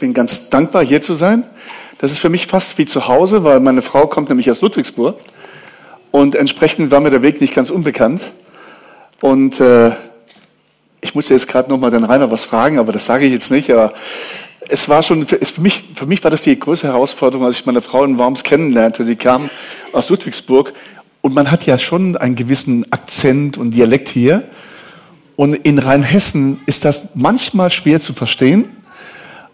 bin ganz dankbar, hier zu sein. Das ist für mich fast wie zu Hause, weil meine Frau kommt nämlich aus Ludwigsburg und entsprechend war mir der Weg nicht ganz unbekannt. Und äh, ich muss jetzt gerade noch mal den Rainer was fragen, aber das sage ich jetzt nicht. Aber es war schon für, für mich, für mich war das die größte Herausforderung, als ich meine Frau in Worms kennenlernte. Sie kam aus Ludwigsburg und man hat ja schon einen gewissen Akzent und Dialekt hier. Und in Rheinhessen ist das manchmal schwer zu verstehen,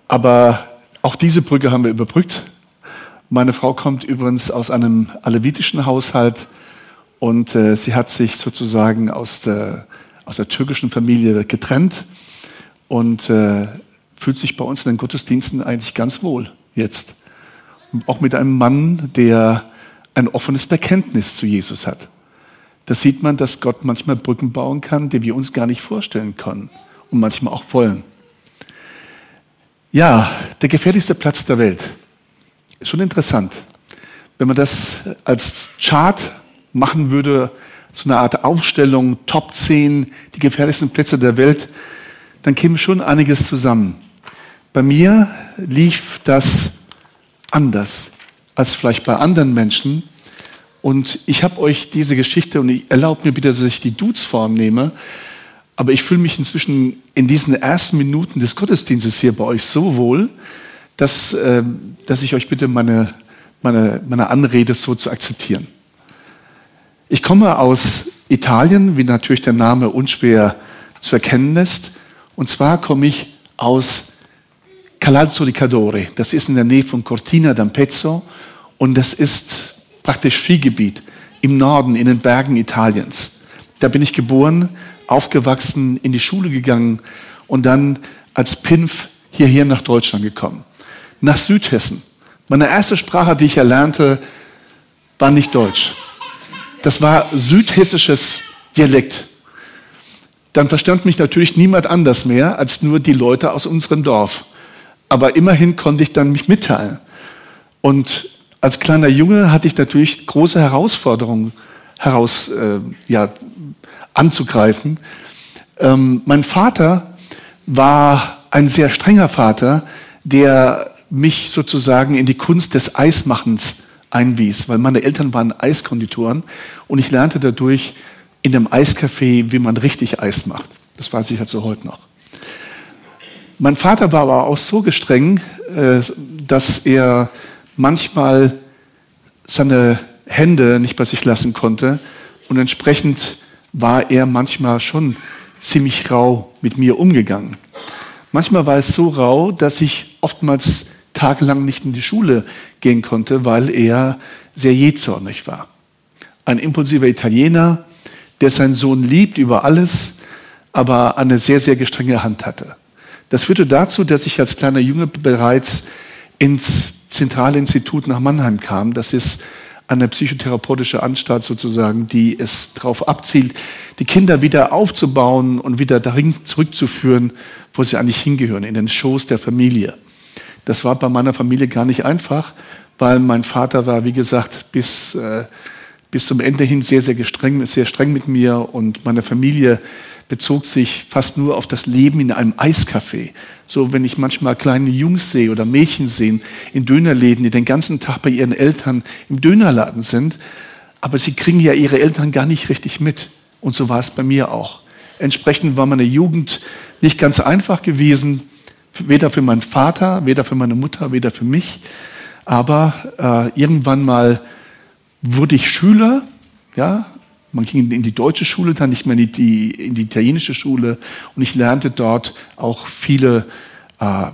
aber auch diese Brücke haben wir überbrückt. Meine Frau kommt übrigens aus einem alevitischen Haushalt und äh, sie hat sich sozusagen aus der, aus der türkischen Familie getrennt und äh, fühlt sich bei uns in den Gottesdiensten eigentlich ganz wohl jetzt. Und auch mit einem Mann, der ein offenes Bekenntnis zu Jesus hat. Da sieht man, dass Gott manchmal Brücken bauen kann, die wir uns gar nicht vorstellen können und manchmal auch wollen. Ja, der gefährlichste Platz der Welt. Schon interessant. Wenn man das als Chart machen würde, so eine Art Aufstellung, Top 10, die gefährlichsten Plätze der Welt, dann käme schon einiges zusammen. Bei mir lief das anders als vielleicht bei anderen Menschen. Und ich habe euch diese Geschichte, und erlaubt mir bitte, dass ich die Dudes-Form nehme, aber ich fühle mich inzwischen in diesen ersten Minuten des Gottesdienstes hier bei euch so wohl, dass, äh, dass ich euch bitte meine, meine, meine Anrede so zu akzeptieren. Ich komme aus Italien, wie natürlich der Name unschwer zu erkennen ist. Und zwar komme ich aus Calalzo di Cadore. Das ist in der Nähe von Cortina d'Ampezzo und das ist praktisch Skigebiet im Norden, in den Bergen Italiens. Da bin ich geboren, aufgewachsen, in die Schule gegangen und dann als Pinf hierher nach Deutschland gekommen. Nach Südhessen. Meine erste Sprache, die ich erlernte, war nicht Deutsch. Das war südhessisches Dialekt. Dann verstand mich natürlich niemand anders mehr als nur die Leute aus unserem Dorf. Aber immerhin konnte ich dann mich mitteilen. Und als kleiner Junge hatte ich natürlich große Herausforderungen heraus, äh, ja, anzugreifen. Ähm, mein Vater war ein sehr strenger Vater, der mich sozusagen in die Kunst des Eismachens einwies, weil meine Eltern waren Eiskonditoren und ich lernte dadurch in dem Eiscafé, wie man richtig Eis macht. Das weiß ich also heute noch. Mein Vater war aber auch so gestreng, äh, dass er manchmal seine Hände nicht bei sich lassen konnte und entsprechend war er manchmal schon ziemlich rau mit mir umgegangen. Manchmal war es so rau, dass ich oftmals tagelang nicht in die Schule gehen konnte, weil er sehr jähzornig war. Ein impulsiver Italiener, der seinen Sohn liebt über alles, aber eine sehr, sehr gestrenge Hand hatte. Das führte dazu, dass ich als kleiner Junge bereits ins Zentrale Institut nach Mannheim kam. Das ist eine psychotherapeutische Anstalt sozusagen, die es darauf abzielt, die Kinder wieder aufzubauen und wieder darin zurückzuführen, wo sie eigentlich hingehören, in den Schoß der Familie. Das war bei meiner Familie gar nicht einfach, weil mein Vater war, wie gesagt, bis, äh, bis zum Ende hin sehr, sehr streng, sehr streng mit mir und meine Familie bezog sich fast nur auf das Leben in einem Eiscafé. So, wenn ich manchmal kleine Jungs sehe oder Mädchen sehen in Dönerläden, die den ganzen Tag bei ihren Eltern im Dönerladen sind, aber sie kriegen ja ihre Eltern gar nicht richtig mit. Und so war es bei mir auch. Entsprechend war meine Jugend nicht ganz einfach gewesen, weder für meinen Vater, weder für meine Mutter, weder für mich. Aber äh, irgendwann mal wurde ich Schüler, ja, man ging in die deutsche Schule, dann nicht mehr in die, in die italienische Schule und ich lernte dort auch viele äh,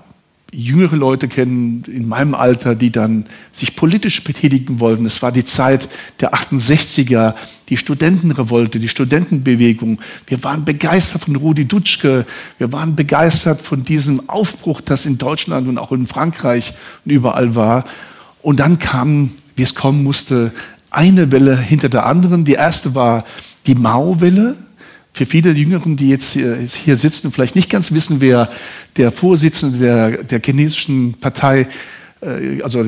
jüngere Leute kennen in meinem Alter, die dann sich politisch betätigen wollten. Es war die Zeit der 68er, die Studentenrevolte, die Studentenbewegung. Wir waren begeistert von Rudi Dutschke. Wir waren begeistert von diesem Aufbruch, das in Deutschland und auch in Frankreich und überall war. Und dann kam, wie es kommen musste, eine Welle hinter der anderen. Die erste war die Mao-Welle. Für viele Jüngeren, die jetzt hier sitzen, vielleicht nicht ganz wissen, wer der Vorsitzende der, der chinesischen Partei, äh, also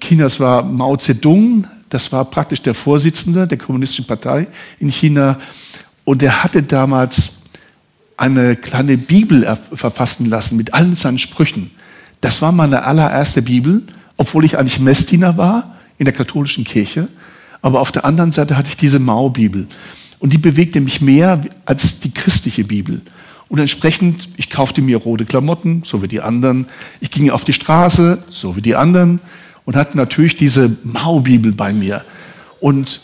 Chinas war Mao Zedong, das war praktisch der Vorsitzende der kommunistischen Partei in China. Und er hatte damals eine kleine Bibel verfassen lassen mit allen seinen Sprüchen. Das war meine allererste Bibel, obwohl ich eigentlich Messdiener war in der katholischen Kirche. Aber auf der anderen Seite hatte ich diese Maubibel. Und die bewegte mich mehr als die christliche Bibel. Und entsprechend, ich kaufte mir rote Klamotten, so wie die anderen. Ich ging auf die Straße, so wie die anderen. Und hatte natürlich diese Maubibel bei mir. Und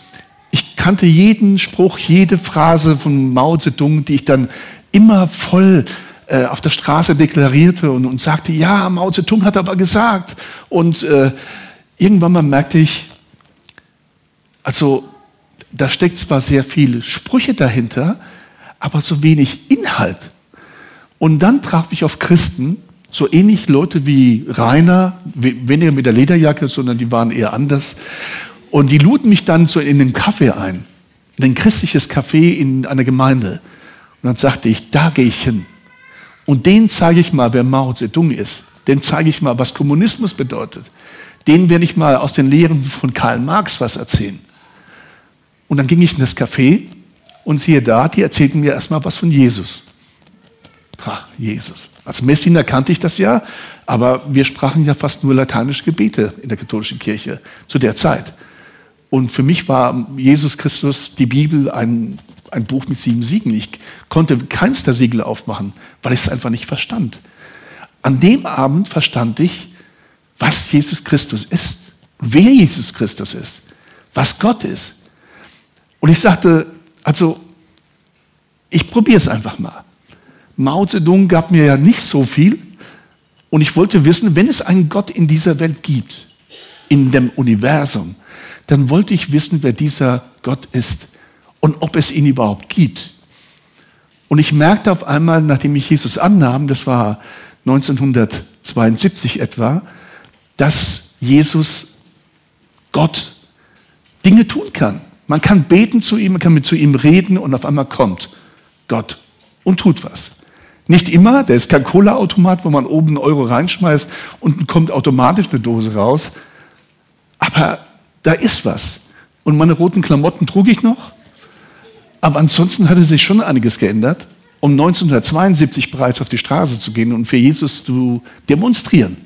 ich kannte jeden Spruch, jede Phrase von Mao Zedong, die ich dann immer voll äh, auf der Straße deklarierte und, und sagte, ja, Mao Zedong hat aber gesagt. Und äh, irgendwann mal merkte ich, also da steckt zwar sehr viele Sprüche dahinter, aber so wenig Inhalt. Und dann traf ich auf Christen, so ähnlich Leute wie Rainer, weniger mit der Lederjacke, sondern die waren eher anders. Und die luden mich dann so in den Kaffee ein, in ein christliches Café in einer Gemeinde. Und dann sagte ich, da gehe ich hin. Und denen zeige ich mal, wer Mao Zedong ist. Den zeige ich mal, was Kommunismus bedeutet. Denen werde ich mal aus den Lehren von Karl Marx was erzählen. Und dann ging ich in das Café und siehe da, die erzählten mir erstmal was von Jesus. Ha, Jesus. Als Messiner kannte ich das ja, aber wir sprachen ja fast nur lateinische Gebete in der katholischen Kirche zu der Zeit. Und für mich war Jesus Christus, die Bibel, ein, ein Buch mit sieben Siegen. Ich konnte keins der Siegel aufmachen, weil ich es einfach nicht verstand. An dem Abend verstand ich, was Jesus Christus ist, wer Jesus Christus ist, was Gott ist. Und ich sagte, also, ich probiere es einfach mal. Mao Zedong gab mir ja nicht so viel. Und ich wollte wissen, wenn es einen Gott in dieser Welt gibt, in dem Universum, dann wollte ich wissen, wer dieser Gott ist und ob es ihn überhaupt gibt. Und ich merkte auf einmal, nachdem ich Jesus annahm, das war 1972 etwa, dass Jesus Gott Dinge tun kann. Man kann beten zu ihm, man kann mit zu ihm reden und auf einmal kommt Gott und tut was. Nicht immer, der ist kein Cola-Automat, wo man oben einen Euro reinschmeißt und kommt automatisch eine Dose raus. Aber da ist was. Und meine roten Klamotten trug ich noch. Aber ansonsten hatte sich schon einiges geändert, um 1972 bereits auf die Straße zu gehen und für Jesus zu demonstrieren.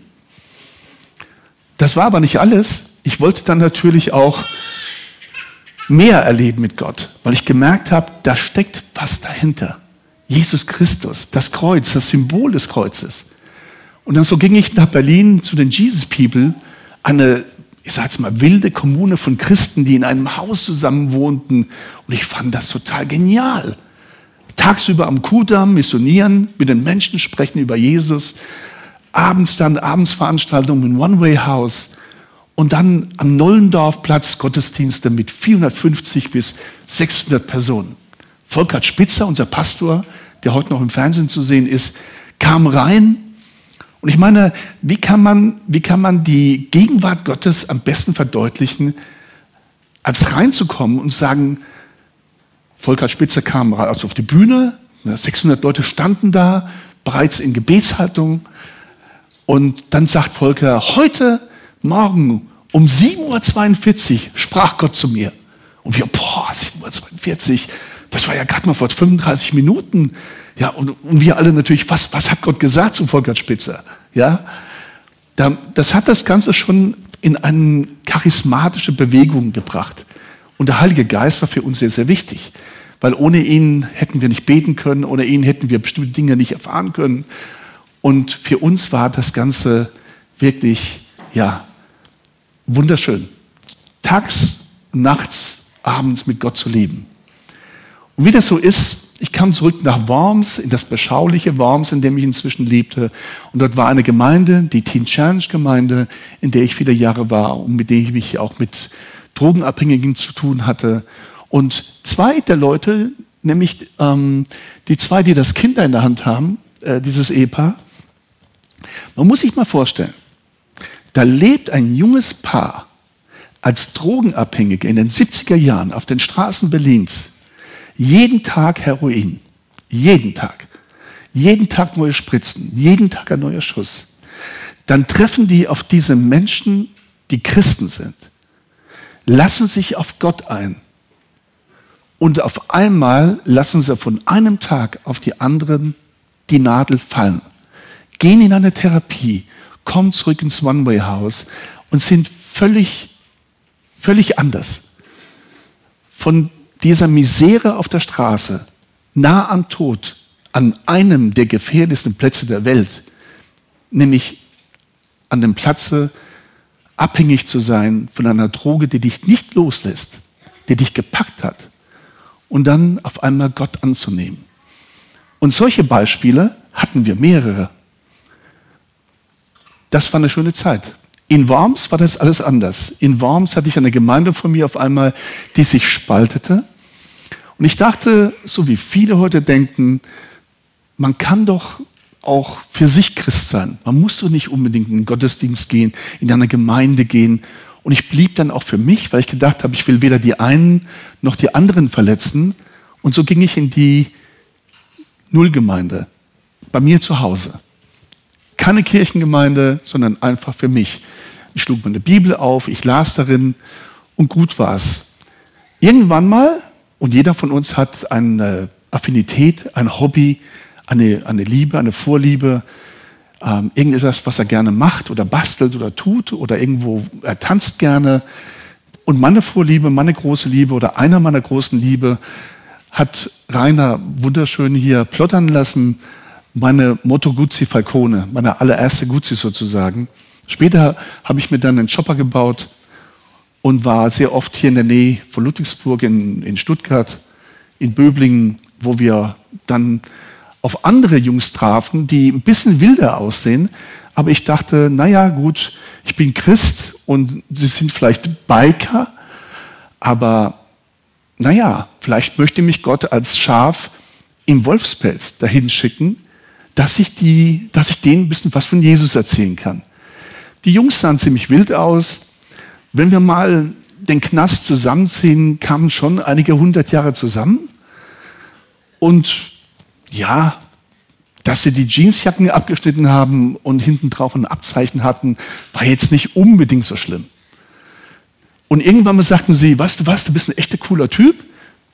Das war aber nicht alles. Ich wollte dann natürlich auch mehr erleben mit Gott, weil ich gemerkt habe, da steckt was dahinter. Jesus Christus, das Kreuz, das Symbol des Kreuzes. Und dann so ging ich nach Berlin zu den Jesus People, eine, ich jetzt mal, wilde Kommune von Christen, die in einem Haus zusammen wohnten. Und ich fand das total genial. Tagsüber am Kudamm missionieren, mit den Menschen sprechen über Jesus. Abends dann Abendsveranstaltungen im One-Way-House. Und dann am Nollendorfplatz Gottesdienste mit 450 bis 600 Personen. Volkert Spitzer, unser Pastor, der heute noch im Fernsehen zu sehen ist, kam rein. Und ich meine, wie kann man, wie kann man die Gegenwart Gottes am besten verdeutlichen, als reinzukommen und sagen, Volkert Spitzer kam also auf die Bühne, 600 Leute standen da, bereits in Gebetshaltung. Und dann sagt Volker, heute Morgen um 7.42 Uhr sprach Gott zu mir. Und wir, boah, 7.42 Uhr, das war ja gerade mal vor 35 Minuten. Ja, und, und wir alle natürlich, was, was hat Gott gesagt zu Volker Spitzer? Ja, da, das hat das Ganze schon in eine charismatische Bewegung gebracht. Und der Heilige Geist war für uns sehr, sehr wichtig. Weil ohne ihn hätten wir nicht beten können, ohne ihn hätten wir bestimmte Dinge nicht erfahren können. Und für uns war das Ganze wirklich, ja, wunderschön. Tags, nachts, abends mit Gott zu leben. Und wie das so ist, ich kam zurück nach Worms, in das beschauliche Worms, in dem ich inzwischen lebte. Und dort war eine Gemeinde, die Teen Challenge Gemeinde, in der ich viele Jahre war und mit der ich mich auch mit Drogenabhängigen zu tun hatte. Und zwei der Leute, nämlich ähm, die zwei, die das Kind in der Hand haben, äh, dieses Ehepaar, man muss sich mal vorstellen, da lebt ein junges Paar als Drogenabhängige in den 70er Jahren auf den Straßen Berlins jeden Tag Heroin. Jeden Tag. Jeden Tag neue Spritzen. Jeden Tag ein neuer Schuss. Dann treffen die auf diese Menschen, die Christen sind. Lassen sich auf Gott ein. Und auf einmal lassen sie von einem Tag auf die anderen die Nadel fallen. Gehen in eine Therapie, kommen zurück ins One-Way-Haus und sind völlig, völlig anders. Von dieser Misere auf der Straße, nah am Tod, an einem der gefährlichsten Plätze der Welt, nämlich an dem Platze, abhängig zu sein von einer Droge, die dich nicht loslässt, die dich gepackt hat, und dann auf einmal Gott anzunehmen. Und solche Beispiele hatten wir mehrere. Das war eine schöne Zeit. In Worms war das alles anders. In Worms hatte ich eine Gemeinde von mir auf einmal, die sich spaltete. Und ich dachte, so wie viele heute denken, man kann doch auch für sich Christ sein. Man muss doch nicht unbedingt in den Gottesdienst gehen, in eine Gemeinde gehen. Und ich blieb dann auch für mich, weil ich gedacht habe, ich will weder die einen noch die anderen verletzen. Und so ging ich in die Nullgemeinde, bei mir zu Hause. Keine Kirchengemeinde, sondern einfach für mich. Ich schlug meine Bibel auf, ich las darin und gut war's. Irgendwann mal, und jeder von uns hat eine Affinität, ein Hobby, eine, eine Liebe, eine Vorliebe, ähm, irgendetwas, was er gerne macht oder bastelt oder tut oder irgendwo, er tanzt gerne. Und meine Vorliebe, meine große Liebe oder einer meiner großen Liebe hat Rainer wunderschön hier plottern lassen, meine Moto Guzzi Falcone, meine allererste Guzzi sozusagen. Später habe ich mir dann einen Chopper gebaut und war sehr oft hier in der Nähe von Ludwigsburg, in, in Stuttgart, in Böblingen, wo wir dann auf andere Jungs trafen, die ein bisschen wilder aussehen. Aber ich dachte, naja, gut, ich bin Christ und sie sind vielleicht Biker, aber naja, vielleicht möchte mich Gott als Schaf im Wolfspelz dahin schicken, dass ich, die, dass ich denen ein bisschen was von Jesus erzählen kann. Die Jungs sahen ziemlich wild aus. Wenn wir mal den Knast zusammenziehen, kamen schon einige hundert Jahre zusammen. Und ja, dass sie die Jeansjacken abgeschnitten haben und hinten drauf ein Abzeichen hatten, war jetzt nicht unbedingt so schlimm. Und irgendwann mal sagten sie, weißt du was, du bist ein echter cooler Typ,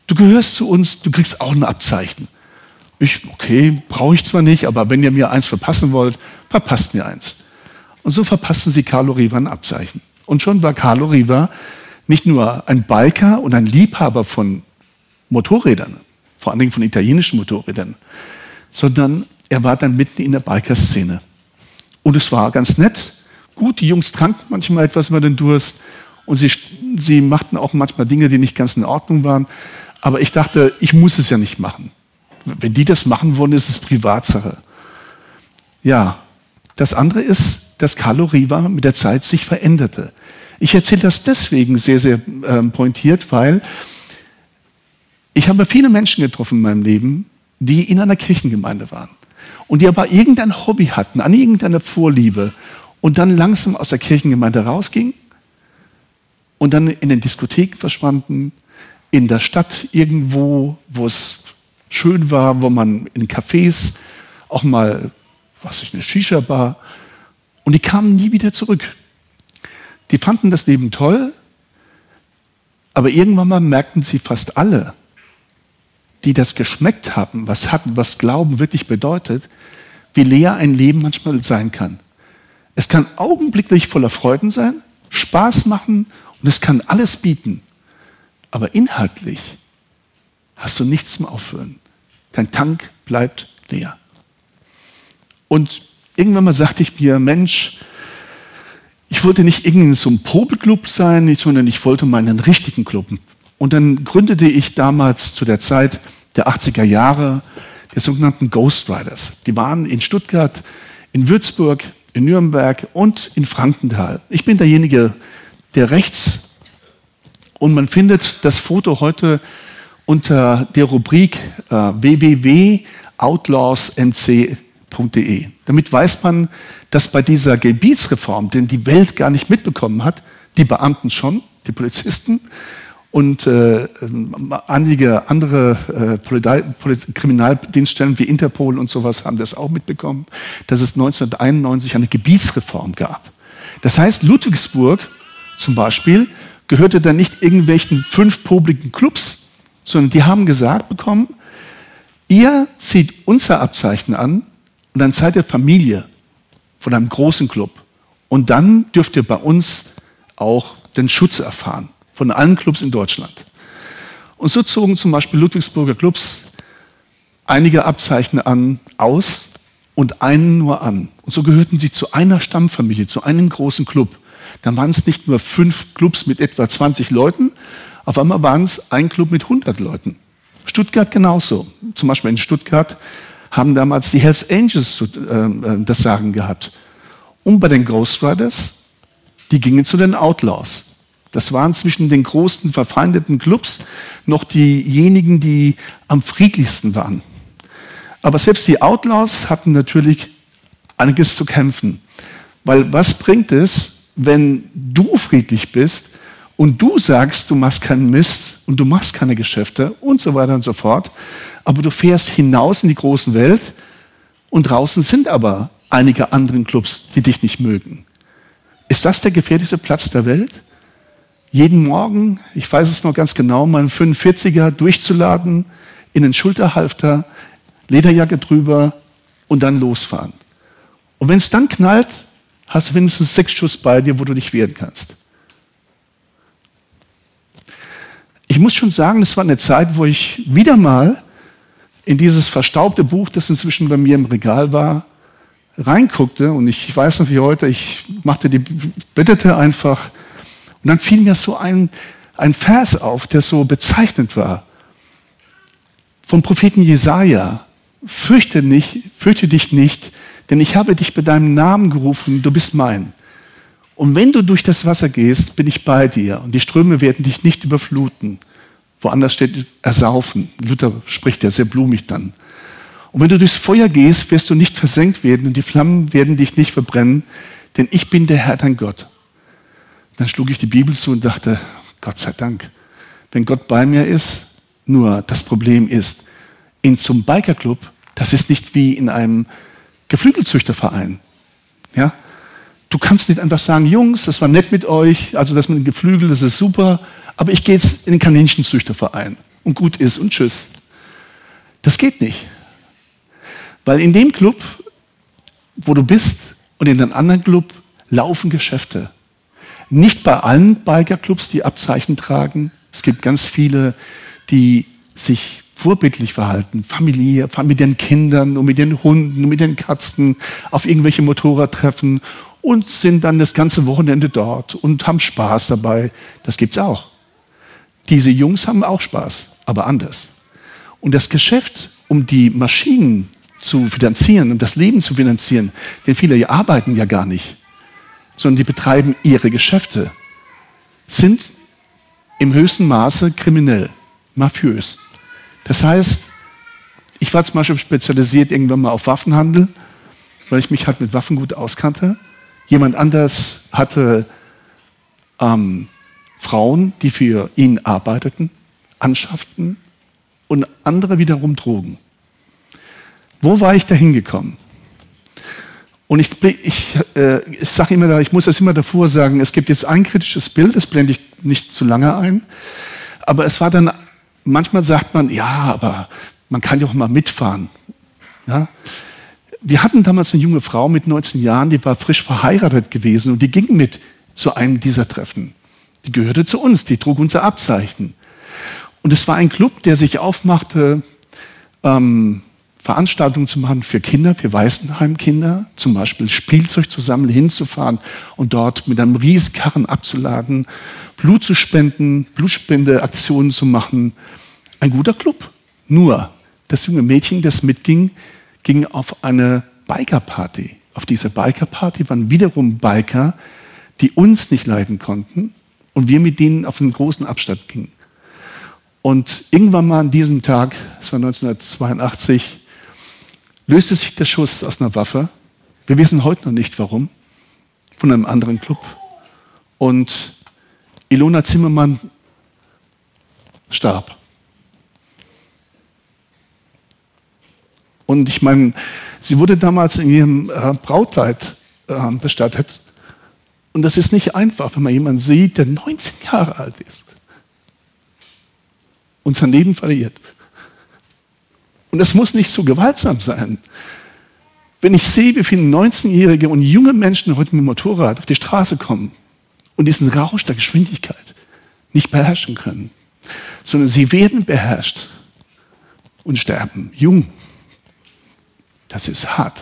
du gehörst zu uns, du kriegst auch ein Abzeichen. Ich, okay, brauche ich zwar nicht, aber wenn ihr mir eins verpassen wollt, verpasst mir eins. Und so verpassten sie Carlo Riva ein Abzeichen. Und schon war Carlo Riva nicht nur ein Biker und ein Liebhaber von Motorrädern, vor allen Dingen von italienischen Motorrädern, sondern er war dann mitten in der Biker-Szene. Und es war ganz nett. Gut, die Jungs tranken manchmal etwas über den Durst und sie, sie machten auch manchmal Dinge, die nicht ganz in Ordnung waren. Aber ich dachte, ich muss es ja nicht machen. Wenn die das machen wollen, ist es Privatsache. Ja, das andere ist, dass Carlo Riva mit der Zeit sich veränderte. Ich erzähle das deswegen sehr, sehr äh, pointiert, weil ich habe viele Menschen getroffen in meinem Leben, die in einer Kirchengemeinde waren und die aber irgendein Hobby hatten, an irgendeine Vorliebe und dann langsam aus der Kirchengemeinde rausgingen und dann in den Diskotheken verschwanden, in der Stadt irgendwo, wo es schön war, wo man in Cafés auch mal, was ich, eine Shisha-Bar, und die kamen nie wieder zurück. Die fanden das Leben toll, aber irgendwann mal merkten sie fast alle, die das geschmeckt haben, was hatten, was Glauben wirklich bedeutet, wie leer ein Leben manchmal sein kann. Es kann augenblicklich voller Freuden sein, Spaß machen und es kann alles bieten. Aber inhaltlich hast du nichts zum Auffüllen. Dein Tank bleibt leer. Und irgendwann mal sagte ich mir, Mensch, ich wollte nicht irgendwie so ein Probeclub sein, sondern ich wollte meinen richtigen Club. Und dann gründete ich damals zu der Zeit der 80er Jahre der sogenannten Ghost Riders. Die waren in Stuttgart, in Würzburg, in Nürnberg und in Frankenthal. Ich bin derjenige, der rechts und man findet das Foto heute unter der Rubrik äh, www.outlawsmc.de. Damit weiß man, dass bei dieser Gebietsreform, den die Welt gar nicht mitbekommen hat, die Beamten schon, die Polizisten, und äh, einige andere äh, Kriminaldienststellen wie Interpol und sowas haben das auch mitbekommen, dass es 1991 eine Gebietsreform gab. Das heißt, Ludwigsburg zum Beispiel gehörte dann nicht irgendwelchen fünf publiken Clubs, sondern die haben gesagt bekommen, ihr zieht unser Abzeichen an und dann seid ihr Familie von einem großen Club. Und dann dürft ihr bei uns auch den Schutz erfahren von allen Clubs in Deutschland. Und so zogen zum Beispiel Ludwigsburger Clubs einige Abzeichen an, aus und einen nur an. Und so gehörten sie zu einer Stammfamilie, zu einem großen Club. Dann waren es nicht nur fünf Clubs mit etwa 20 Leuten, auf einmal waren es ein Club mit 100 Leuten. Stuttgart genauso. Zum Beispiel in Stuttgart haben damals die Hells Angels äh, äh, das Sagen gehabt. Und bei den Ghost Riders, die gingen zu den Outlaws. Das waren zwischen den großen verfeindeten Clubs noch diejenigen, die am friedlichsten waren. Aber selbst die Outlaws hatten natürlich einiges zu kämpfen. Weil was bringt es, wenn du friedlich bist und du sagst, du machst keinen Mist und du machst keine Geschäfte und so weiter und so fort, aber du fährst hinaus in die großen Welt und draußen sind aber einige anderen Clubs, die dich nicht mögen. Ist das der gefährlichste Platz der Welt? Jeden Morgen, ich weiß es noch ganz genau, meinen 45er durchzuladen, in den Schulterhalfter, Lederjacke drüber und dann losfahren. Und wenn es dann knallt, hast du wenigstens sechs Schuss bei dir, wo du dich wehren kannst. Ich muss schon sagen, es war eine Zeit, wo ich wieder mal in dieses verstaubte Buch, das inzwischen bei mir im Regal war, reinguckte und ich weiß noch wie heute, ich machte die, bittete einfach und dann fiel mir so ein, ein Vers auf, der so bezeichnend war. Vom Propheten Jesaja. Fürchte nicht, fürchte dich nicht, denn ich habe dich bei deinem Namen gerufen, du bist mein. Und wenn du durch das Wasser gehst, bin ich bei dir und die Ströme werden dich nicht überfluten. Woanders steht ersaufen. Luther spricht ja sehr blumig dann. Und wenn du durchs Feuer gehst, wirst du nicht versenkt werden und die Flammen werden dich nicht verbrennen, denn ich bin der Herr dein Gott. Dann schlug ich die Bibel zu und dachte, Gott sei Dank, wenn Gott bei mir ist, nur das Problem ist, in zum Bikerclub, das ist nicht wie in einem Geflügelzüchterverein. Ja? Du kannst nicht einfach sagen, Jungs, das war nett mit euch, also das mit den Geflügel, das ist super, aber ich gehe jetzt in den Kaninchenzüchterverein und gut ist und tschüss. Das geht nicht. Weil in dem Club, wo du bist und in einem anderen Club laufen Geschäfte. Nicht bei allen Bikerclubs, die Abzeichen tragen. Es gibt ganz viele, die sich vorbildlich verhalten, familiär, mit den Kindern und mit den Hunden und mit den Katzen auf irgendwelche Motorradtreffen und sind dann das ganze Wochenende dort und haben Spaß dabei. Das gibt's auch. Diese Jungs haben auch Spaß, aber anders. Und das Geschäft, um die Maschinen zu finanzieren und das Leben zu finanzieren, denn viele arbeiten ja gar nicht, sondern die betreiben ihre Geschäfte, sind im höchsten Maße kriminell, mafiös. Das heißt, ich war zum Beispiel spezialisiert irgendwann mal auf Waffenhandel, weil ich mich halt mit Waffen gut auskannte. Jemand anders hatte ähm, Frauen, die für ihn arbeiteten, anschafften und andere wiederum Drogen. Wo war ich da hingekommen? Und ich, ich, äh, ich sage immer, ich muss das immer davor sagen, es gibt jetzt ein kritisches Bild, das blende ich nicht zu lange ein, aber es war dann, manchmal sagt man, ja, aber man kann auch mal mitfahren. Ja? Wir hatten damals eine junge Frau mit 19 Jahren, die war frisch verheiratet gewesen und die ging mit zu einem dieser Treffen. Die gehörte zu uns, die trug unser Abzeichen. Und es war ein Club, der sich aufmachte, ähm, Veranstaltungen zu machen für Kinder, für Waisenheimkinder, zum Beispiel Spielzeug zusammen hinzufahren und dort mit einem Riesenkarren abzuladen, Blut zu spenden, Blutspendeaktionen zu machen. Ein guter Club. Nur, das junge Mädchen, das mitging, ging auf eine Bikerparty. Auf dieser Bikerparty waren wiederum Biker, die uns nicht leiden konnten und wir mit denen auf einen großen Abstand gingen. Und irgendwann mal an diesem Tag, das war 1982, löste sich der Schuss aus einer Waffe. Wir wissen heute noch nicht warum. Von einem anderen Club. Und Ilona Zimmermann starb. Und ich meine, sie wurde damals in ihrem äh, Brautkleid äh, bestattet. Und das ist nicht einfach, wenn man jemanden sieht, der 19 Jahre alt ist und sein Leben verliert. Und es muss nicht so gewaltsam sein. wenn ich sehe, wie viele 19-Jährige und junge Menschen heute mit dem Motorrad auf die Straße kommen und diesen Rausch der Geschwindigkeit nicht beherrschen können, sondern sie werden beherrscht und sterben, jung. Das ist hart.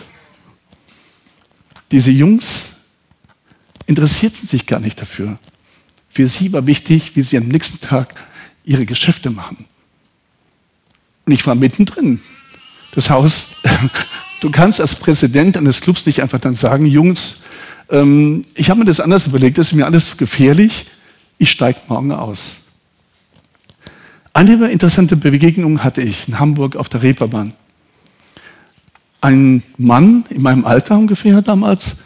Diese Jungs interessierten sich gar nicht dafür. Für sie war wichtig, wie sie am nächsten Tag ihre Geschäfte machen. Und ich war mittendrin. Das Haus, du kannst als Präsident eines Clubs nicht einfach dann sagen, Jungs, ähm, ich habe mir das anders überlegt, das ist mir alles zu gefährlich, ich steige morgen aus. Eine interessante Begegnung hatte ich in Hamburg auf der Reeperbahn. Ein Mann in meinem Alter ungefähr damals,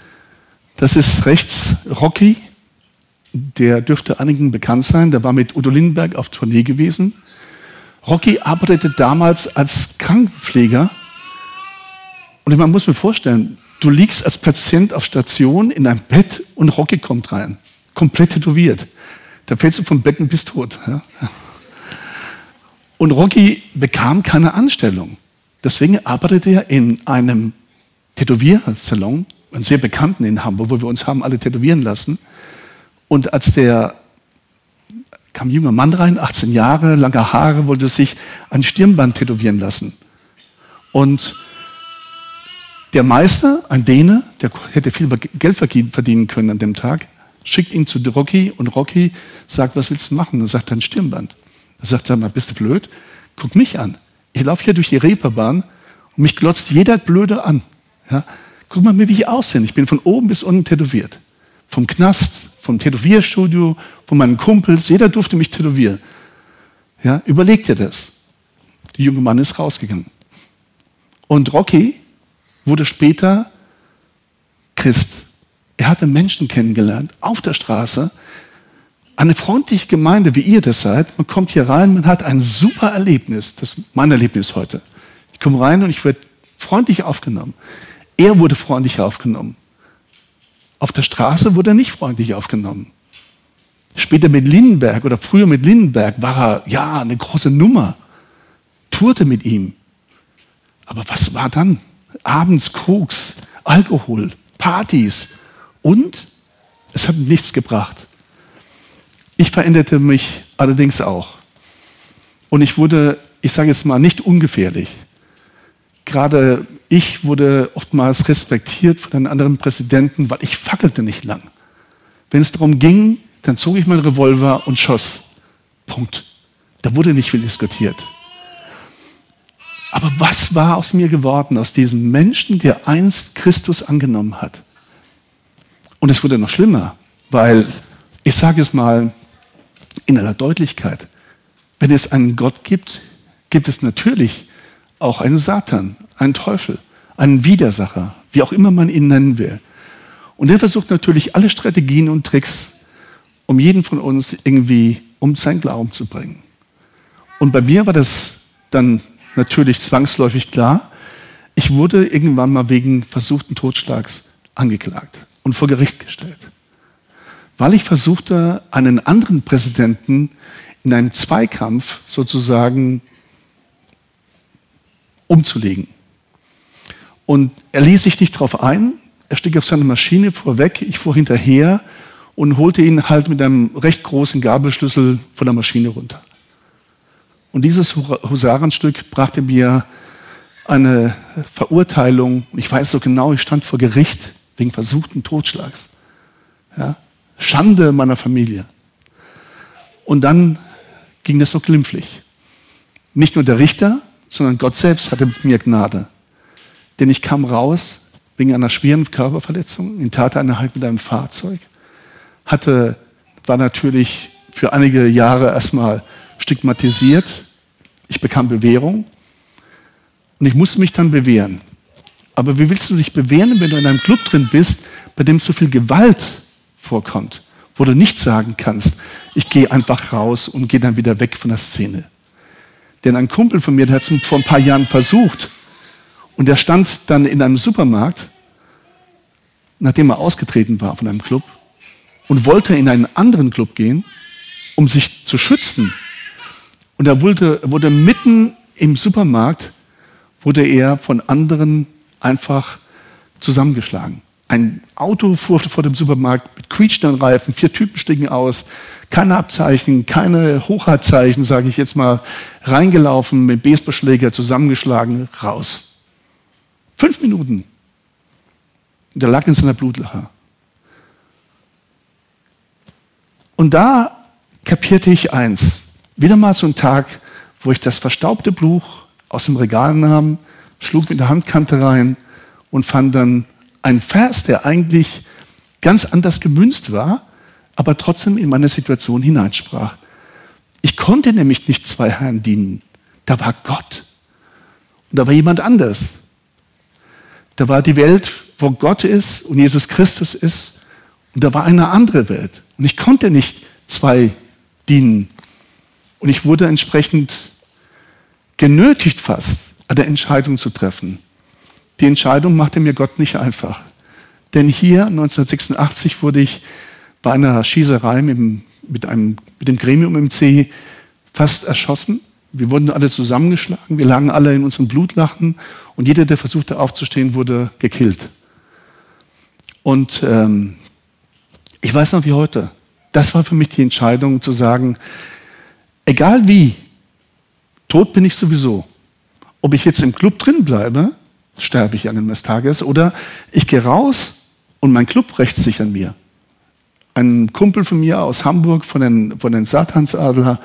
das ist rechts Rocky, der dürfte einigen bekannt sein, der war mit Udo Lindenberg auf Tournee gewesen. Rocky arbeitete damals als Krankenpfleger. Und man muss mir vorstellen, du liegst als Patient auf Station in einem Bett und Rocky kommt rein, komplett tätowiert. Da fällst du vom Bett und bist tot. Ja? Und Rocky bekam keine Anstellung. Deswegen arbeitete er in einem Tätowiersalon, einen sehr bekannten in Hamburg, wo wir uns haben alle tätowieren lassen. Und als der kam ein junger Mann rein, 18 Jahre, lange Haare, wollte sich ein Stirnband tätowieren lassen. Und der Meister, ein Däne, der hätte viel Geld verdienen können an dem Tag, schickt ihn zu Rocky und Rocky sagt, was willst du machen? Und sagt, ein Stirnband. Er sagt, sag mal, bist du blöd? Guck mich an. Ich laufe hier durch die Reeperbahn und mich glotzt jeder Blöde an. Ja? Guck mal, wie ich aussehe. Ich bin von oben bis unten tätowiert. Vom Knast, vom Tätowierstudio, von meinen Kumpels, jeder durfte mich tätowieren. Ja, überleg dir das. Der junge Mann ist rausgegangen. Und Rocky wurde später Christ. Er hatte Menschen kennengelernt auf der Straße. Eine freundliche Gemeinde, wie ihr das seid. Man kommt hier rein, man hat ein super Erlebnis. Das ist mein Erlebnis heute. Ich komme rein und ich werde freundlich aufgenommen. Er wurde freundlich aufgenommen. Auf der Straße wurde er nicht freundlich aufgenommen. Später mit Lindenberg oder früher mit Lindenberg war er, ja, eine große Nummer. Tourte mit ihm. Aber was war dann? Abends Koks, Alkohol, Partys und es hat nichts gebracht. Ich veränderte mich allerdings auch. Und ich wurde, ich sage jetzt mal, nicht ungefährlich. Gerade ich wurde oftmals respektiert von einem anderen Präsidenten, weil ich fackelte nicht lang. Wenn es darum ging, dann zog ich meinen Revolver und schoss. Punkt. Da wurde nicht viel diskutiert. Aber was war aus mir geworden, aus diesem Menschen, der einst Christus angenommen hat? Und es wurde noch schlimmer, weil, ich sage es mal in aller Deutlichkeit, wenn es einen Gott gibt, gibt es natürlich auch einen Satan, einen Teufel, einen Widersacher, wie auch immer man ihn nennen will. Und er versucht natürlich alle Strategien und Tricks, um jeden von uns irgendwie um sein Glauben zu bringen. Und bei mir war das dann natürlich zwangsläufig klar. Ich wurde irgendwann mal wegen versuchten Totschlags angeklagt und vor Gericht gestellt, weil ich versuchte, einen anderen Präsidenten in einem Zweikampf sozusagen umzulegen. Und er ließ sich nicht darauf ein. Er stieg auf seine Maschine, fuhr weg, ich fuhr hinterher und holte ihn halt mit einem recht großen Gabelschlüssel von der Maschine runter. Und dieses Husarenstück brachte mir eine Verurteilung. Ich weiß so genau, ich stand vor Gericht wegen versuchten Totschlags. Ja? Schande meiner Familie. Und dann ging das so glimpflich. Nicht nur der Richter, sondern Gott selbst hatte mit mir Gnade. Denn ich kam raus wegen einer schweren Körperverletzung in Tateinheit mit einem Fahrzeug, hatte, war natürlich für einige Jahre erstmal stigmatisiert. Ich bekam Bewährung und ich musste mich dann bewähren. Aber wie willst du dich bewähren, wenn du in einem Club drin bist, bei dem so viel Gewalt vorkommt, wo du nicht sagen kannst, ich gehe einfach raus und gehe dann wieder weg von der Szene. Denn ein Kumpel von mir, der hat es vor ein paar Jahren versucht. Und der stand dann in einem Supermarkt, nachdem er ausgetreten war von einem Club, und wollte in einen anderen Club gehen, um sich zu schützen. Und er wurde, wurde mitten im Supermarkt, wurde er von anderen einfach zusammengeschlagen. Ein Auto fuhr vor dem Supermarkt mit quietschenden Reifen, vier Typen stiegen aus, keine Abzeichen, keine Hochheitszeichen, sage ich jetzt mal, reingelaufen, mit Baseballschläger zusammengeschlagen, raus. Fünf Minuten. Und er lag in seiner Blutlache. Und da kapierte ich eins. Wieder mal so ein Tag, wo ich das verstaubte Buch aus dem Regal nahm, schlug mit der Handkante rein und fand dann einen Vers, der eigentlich ganz anders gemünzt war, aber trotzdem in meine Situation hineinsprach. Ich konnte nämlich nicht zwei Herren dienen. Da war Gott. Und da war jemand anders. Da war die Welt, wo Gott ist und Jesus Christus ist. Und da war eine andere Welt. Und ich konnte nicht zwei dienen. Und ich wurde entsprechend genötigt fast, eine Entscheidung zu treffen. Die Entscheidung machte mir Gott nicht einfach. Denn hier 1986 wurde ich bei einer Schießerei mit einem, mit dem Gremium im C fast erschossen. Wir wurden alle zusammengeschlagen, wir lagen alle in unserem Blutlachen und jeder, der versuchte aufzustehen, wurde gekillt. Und ähm, ich weiß noch wie heute, das war für mich die Entscheidung zu sagen, egal wie, tot bin ich sowieso. Ob ich jetzt im Club drin bleibe sterbe ich an Ende des Tages. Oder ich gehe raus und mein Club rächt sich an mir. Ein Kumpel von mir aus Hamburg, von den, von den Satansadler,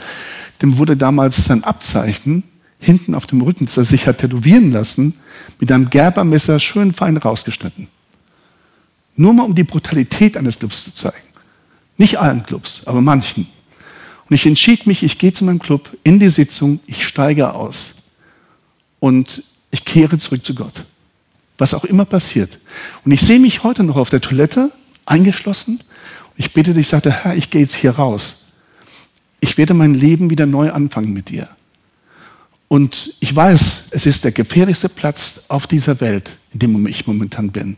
dem wurde damals sein Abzeichen hinten auf dem Rücken, das er sich hat tätowieren lassen, mit einem Gerbermesser schön fein rausgeschnitten. Nur mal um die Brutalität eines Clubs zu zeigen. Nicht allen Clubs, aber manchen. Und ich entschied mich, ich gehe zu meinem Club in die Sitzung, ich steige aus. Und ich kehre zurück zu Gott. Was auch immer passiert. Und ich sehe mich heute noch auf der Toilette, eingeschlossen. Ich bete dich, sagte, Herr, ich gehe jetzt hier raus. Ich werde mein Leben wieder neu anfangen mit dir. Und ich weiß, es ist der gefährlichste Platz auf dieser Welt, in dem ich momentan bin.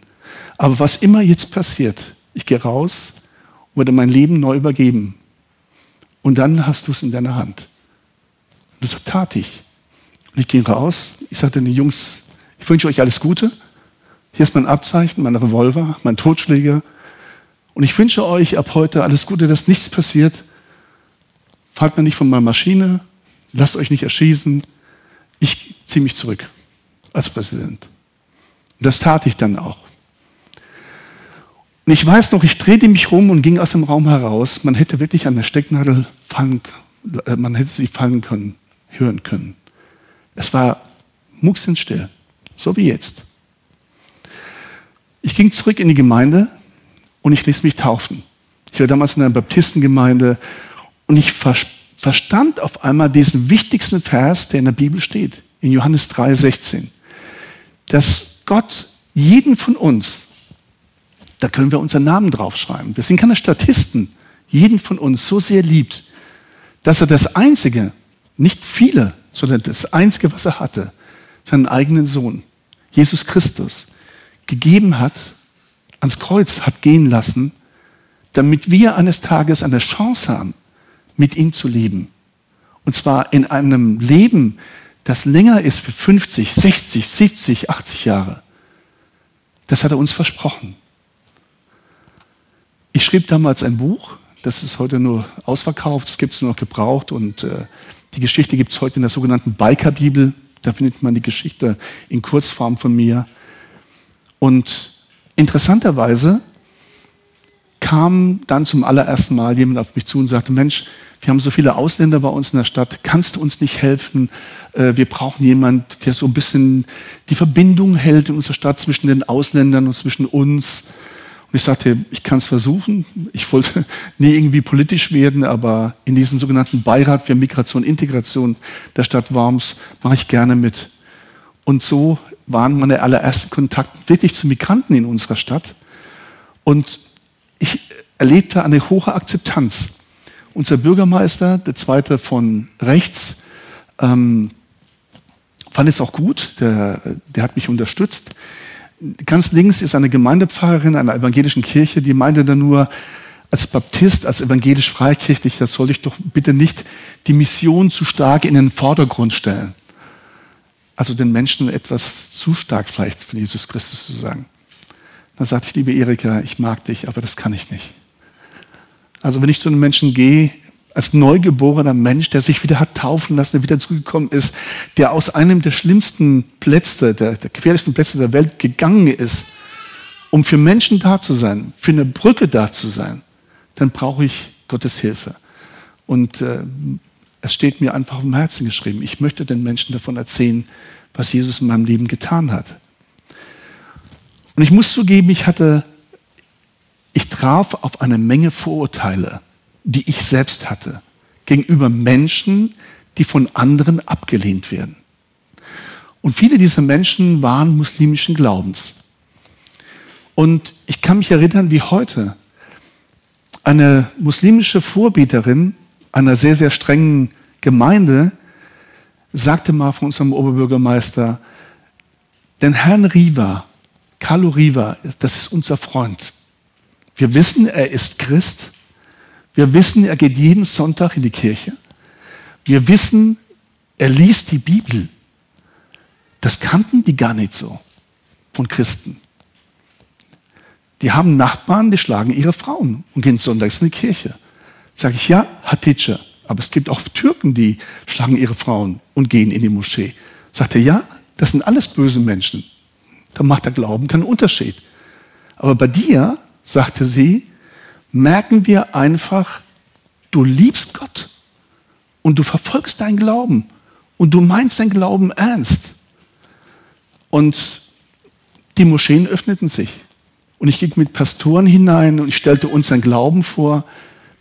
Aber was immer jetzt passiert, ich gehe raus und werde mein Leben neu übergeben. Und dann hast du es in deiner Hand. Und das tat ich. Und ich ging raus. Ich sagte den Jungs, ich wünsche euch alles Gute. Hier ist mein Abzeichen, mein Revolver, mein Totschläger. Und ich wünsche euch ab heute alles Gute, dass nichts passiert. Fahrt mir nicht von meiner Maschine. Lasst euch nicht erschießen. Ich ziehe mich zurück als Präsident. Und das tat ich dann auch. Und ich weiß noch, ich drehte mich rum und ging aus dem Raum heraus. Man hätte wirklich an der Stecknadel fallen, äh, man hätte sie fallen können, hören können. Es war mucksenstill, so wie jetzt. Ich ging zurück in die Gemeinde und ich ließ mich taufen. Ich war damals in einer Baptistengemeinde und ich verstand auf einmal diesen wichtigsten Vers, der in der Bibel steht, in Johannes 3, 16. Dass Gott jeden von uns, da können wir unseren Namen draufschreiben, wir sind keine Statisten, jeden von uns so sehr liebt, dass er das Einzige, nicht viele, sondern das Einzige, was er hatte, seinen eigenen Sohn, Jesus Christus, gegeben hat, ans Kreuz hat gehen lassen, damit wir eines Tages eine Chance haben, mit ihm zu leben. Und zwar in einem Leben, das länger ist für 50, 60, 70, 80 Jahre. Das hat er uns versprochen. Ich schrieb damals ein Buch, das ist heute nur ausverkauft, es gibt es nur noch gebraucht und äh, die Geschichte gibt es heute in der sogenannten Biker-Bibel. Da findet man die Geschichte in Kurzform von mir. Und interessanterweise kam dann zum allerersten Mal jemand auf mich zu und sagte, Mensch, wir haben so viele Ausländer bei uns in der Stadt, kannst du uns nicht helfen? Äh, wir brauchen jemanden, der so ein bisschen die Verbindung hält in unserer Stadt zwischen den Ausländern und zwischen uns. Ich sagte, ich kann es versuchen. Ich wollte nie irgendwie politisch werden, aber in diesem sogenannten Beirat für Migration und Integration der Stadt Worms mache ich gerne mit. Und so waren meine allerersten Kontakte wirklich zu Migranten in unserer Stadt. Und ich erlebte eine hohe Akzeptanz. Unser Bürgermeister, der zweite von rechts, ähm, fand es auch gut, der, der hat mich unterstützt. Ganz links ist eine Gemeindepfarrerin einer evangelischen Kirche, die meinte dann nur, als Baptist, als evangelisch freikirchlich, das soll ich doch bitte nicht die Mission zu stark in den Vordergrund stellen. Also den Menschen etwas zu stark vielleicht von Jesus Christus zu sagen. Dann sagte ich, liebe Erika, ich mag dich, aber das kann ich nicht. Also wenn ich zu einem Menschen gehe, als neugeborener Mensch, der sich wieder hat taufen lassen, der wieder zurückgekommen ist, der aus einem der schlimmsten Plätze, der, der gefährlichsten Plätze der Welt gegangen ist, um für Menschen da zu sein, für eine Brücke da zu sein, dann brauche ich Gottes Hilfe. Und äh, es steht mir einfach im Herzen geschrieben. Ich möchte den Menschen davon erzählen, was Jesus in meinem Leben getan hat. Und ich muss zugeben, ich hatte, ich traf auf eine Menge Vorurteile, die ich selbst hatte, gegenüber Menschen, die von anderen abgelehnt werden. Und viele dieser Menschen waren muslimischen Glaubens. Und ich kann mich erinnern, wie heute eine muslimische Vorbeterin einer sehr, sehr strengen Gemeinde sagte mal von unserem Oberbürgermeister, den Herrn Riva, Carlo Riva, das ist unser Freund. Wir wissen, er ist Christ. Wir wissen, er geht jeden Sonntag in die Kirche. Wir wissen, er liest die Bibel. Das kannten die gar nicht so von Christen. Die haben Nachbarn, die schlagen ihre Frauen und gehen sonntags in die Kirche. Sage ich, ja, Hatice. Aber es gibt auch Türken, die schlagen ihre Frauen und gehen in die Moschee. Sagt er, ja, das sind alles böse Menschen. Da macht der Glauben keinen Unterschied. Aber bei dir, sagte sie, merken wir einfach, du liebst Gott und du verfolgst deinen Glauben und du meinst deinen Glauben ernst. Und die Moscheen öffneten sich. Und ich ging mit Pastoren hinein und ich stellte uns einen Glauben vor.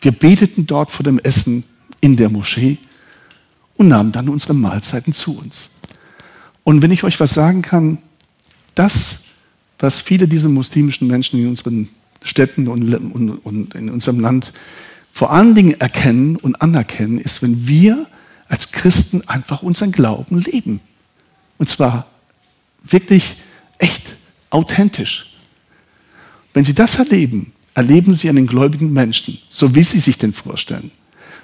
Wir beteten dort vor dem Essen in der Moschee und nahmen dann unsere Mahlzeiten zu uns. Und wenn ich euch was sagen kann, das, was viele dieser muslimischen Menschen in unseren Städten und, und, und in unserem Land vor allen Dingen erkennen und anerkennen, ist, wenn wir als Christen einfach unseren Glauben leben. Und zwar wirklich echt authentisch. Wenn Sie das erleben, erleben Sie einen gläubigen Menschen, so wie Sie sich den vorstellen.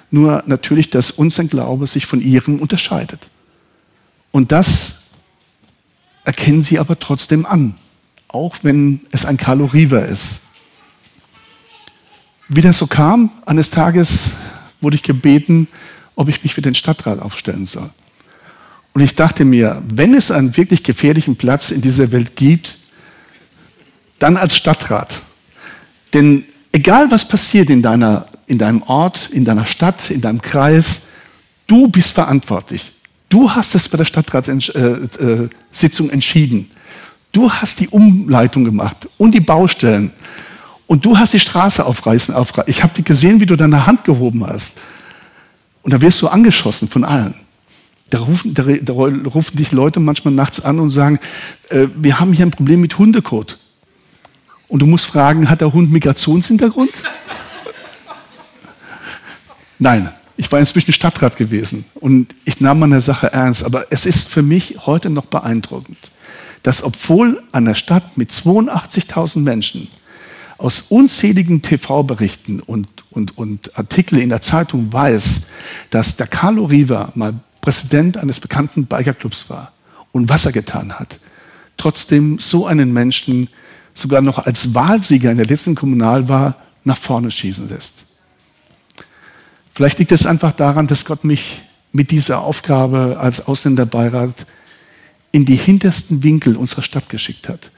Nur natürlich, dass unser Glaube sich von Ihrem unterscheidet. Und das erkennen Sie aber trotzdem an, auch wenn es ein Riva ist. Wie das so kam, eines Tages wurde ich gebeten, ob ich mich für den Stadtrat aufstellen soll. Und ich dachte mir, wenn es einen wirklich gefährlichen Platz in dieser Welt gibt, dann als Stadtrat. Denn egal was passiert in, deiner, in deinem Ort, in deiner Stadt, in deinem Kreis, du bist verantwortlich. Du hast es bei der Stadtratssitzung äh, äh, entschieden. Du hast die Umleitung gemacht und die Baustellen. Und du hast die Straße aufreißen. aufreißen. Ich habe gesehen, wie du deine Hand gehoben hast. Und da wirst du angeschossen von allen. Da rufen, da, da rufen dich Leute manchmal nachts an und sagen, äh, wir haben hier ein Problem mit Hundekot. Und du musst fragen, hat der Hund Migrationshintergrund? Nein, ich war inzwischen Stadtrat gewesen und ich nahm meine Sache ernst. Aber es ist für mich heute noch beeindruckend, dass obwohl eine Stadt mit 82.000 Menschen aus unzähligen TV-Berichten und, und, und Artikeln in der Zeitung weiß, dass der Carlo Riva mal Präsident eines bekannten Bikerclubs war und was er getan hat, trotzdem so einen Menschen sogar noch als Wahlsieger in der letzten Kommunalwahl nach vorne schießen lässt. Vielleicht liegt es einfach daran, dass Gott mich mit dieser Aufgabe als Ausländerbeirat in die hintersten Winkel unserer Stadt geschickt hat.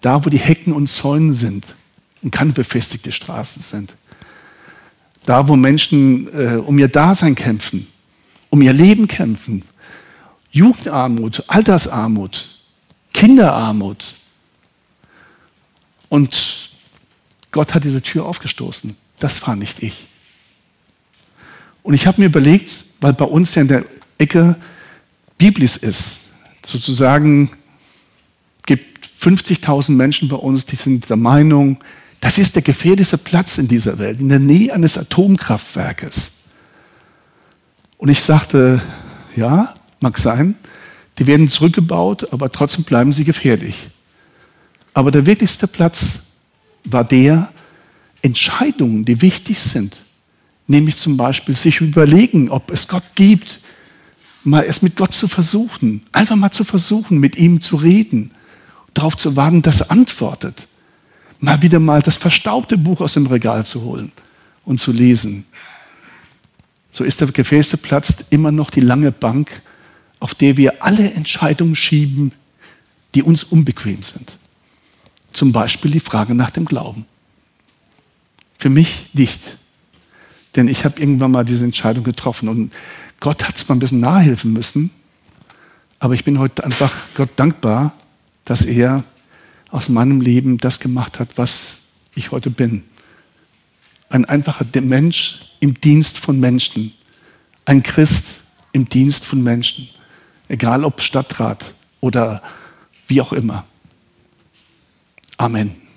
Da, wo die Hecken und Zäunen sind und keine befestigte Straßen sind. Da, wo Menschen äh, um ihr Dasein kämpfen, um ihr Leben kämpfen. Jugendarmut, Altersarmut, Kinderarmut, und Gott hat diese Tür aufgestoßen. Das war nicht ich. Und ich habe mir überlegt, weil bei uns ja in der Ecke Biblis ist, sozusagen gibt 50.000 Menschen bei uns, die sind der Meinung, das ist der gefährlichste Platz in dieser Welt, in der Nähe eines Atomkraftwerkes. Und ich sagte, ja, mag sein, die werden zurückgebaut, aber trotzdem bleiben sie gefährlich. Aber der wichtigste Platz war der, Entscheidungen, die wichtig sind, nämlich zum Beispiel sich überlegen, ob es Gott gibt, mal es mit Gott zu versuchen, einfach mal zu versuchen, mit ihm zu reden, darauf zu warten, dass er antwortet. Mal wieder mal das verstaubte Buch aus dem Regal zu holen und zu lesen. So ist der Gefäßeplatz immer noch die lange Bank, auf der wir alle Entscheidungen schieben, die uns unbequem sind. Zum Beispiel die Frage nach dem Glauben. Für mich nicht. Denn ich habe irgendwann mal diese Entscheidung getroffen und Gott hat es mal ein bisschen nachhelfen müssen. Aber ich bin heute einfach Gott dankbar, dass er aus meinem Leben das gemacht hat, was ich heute bin. Ein einfacher Mensch im Dienst von Menschen. Ein Christ im Dienst von Menschen. Egal ob Stadtrat oder wie auch immer. Amen.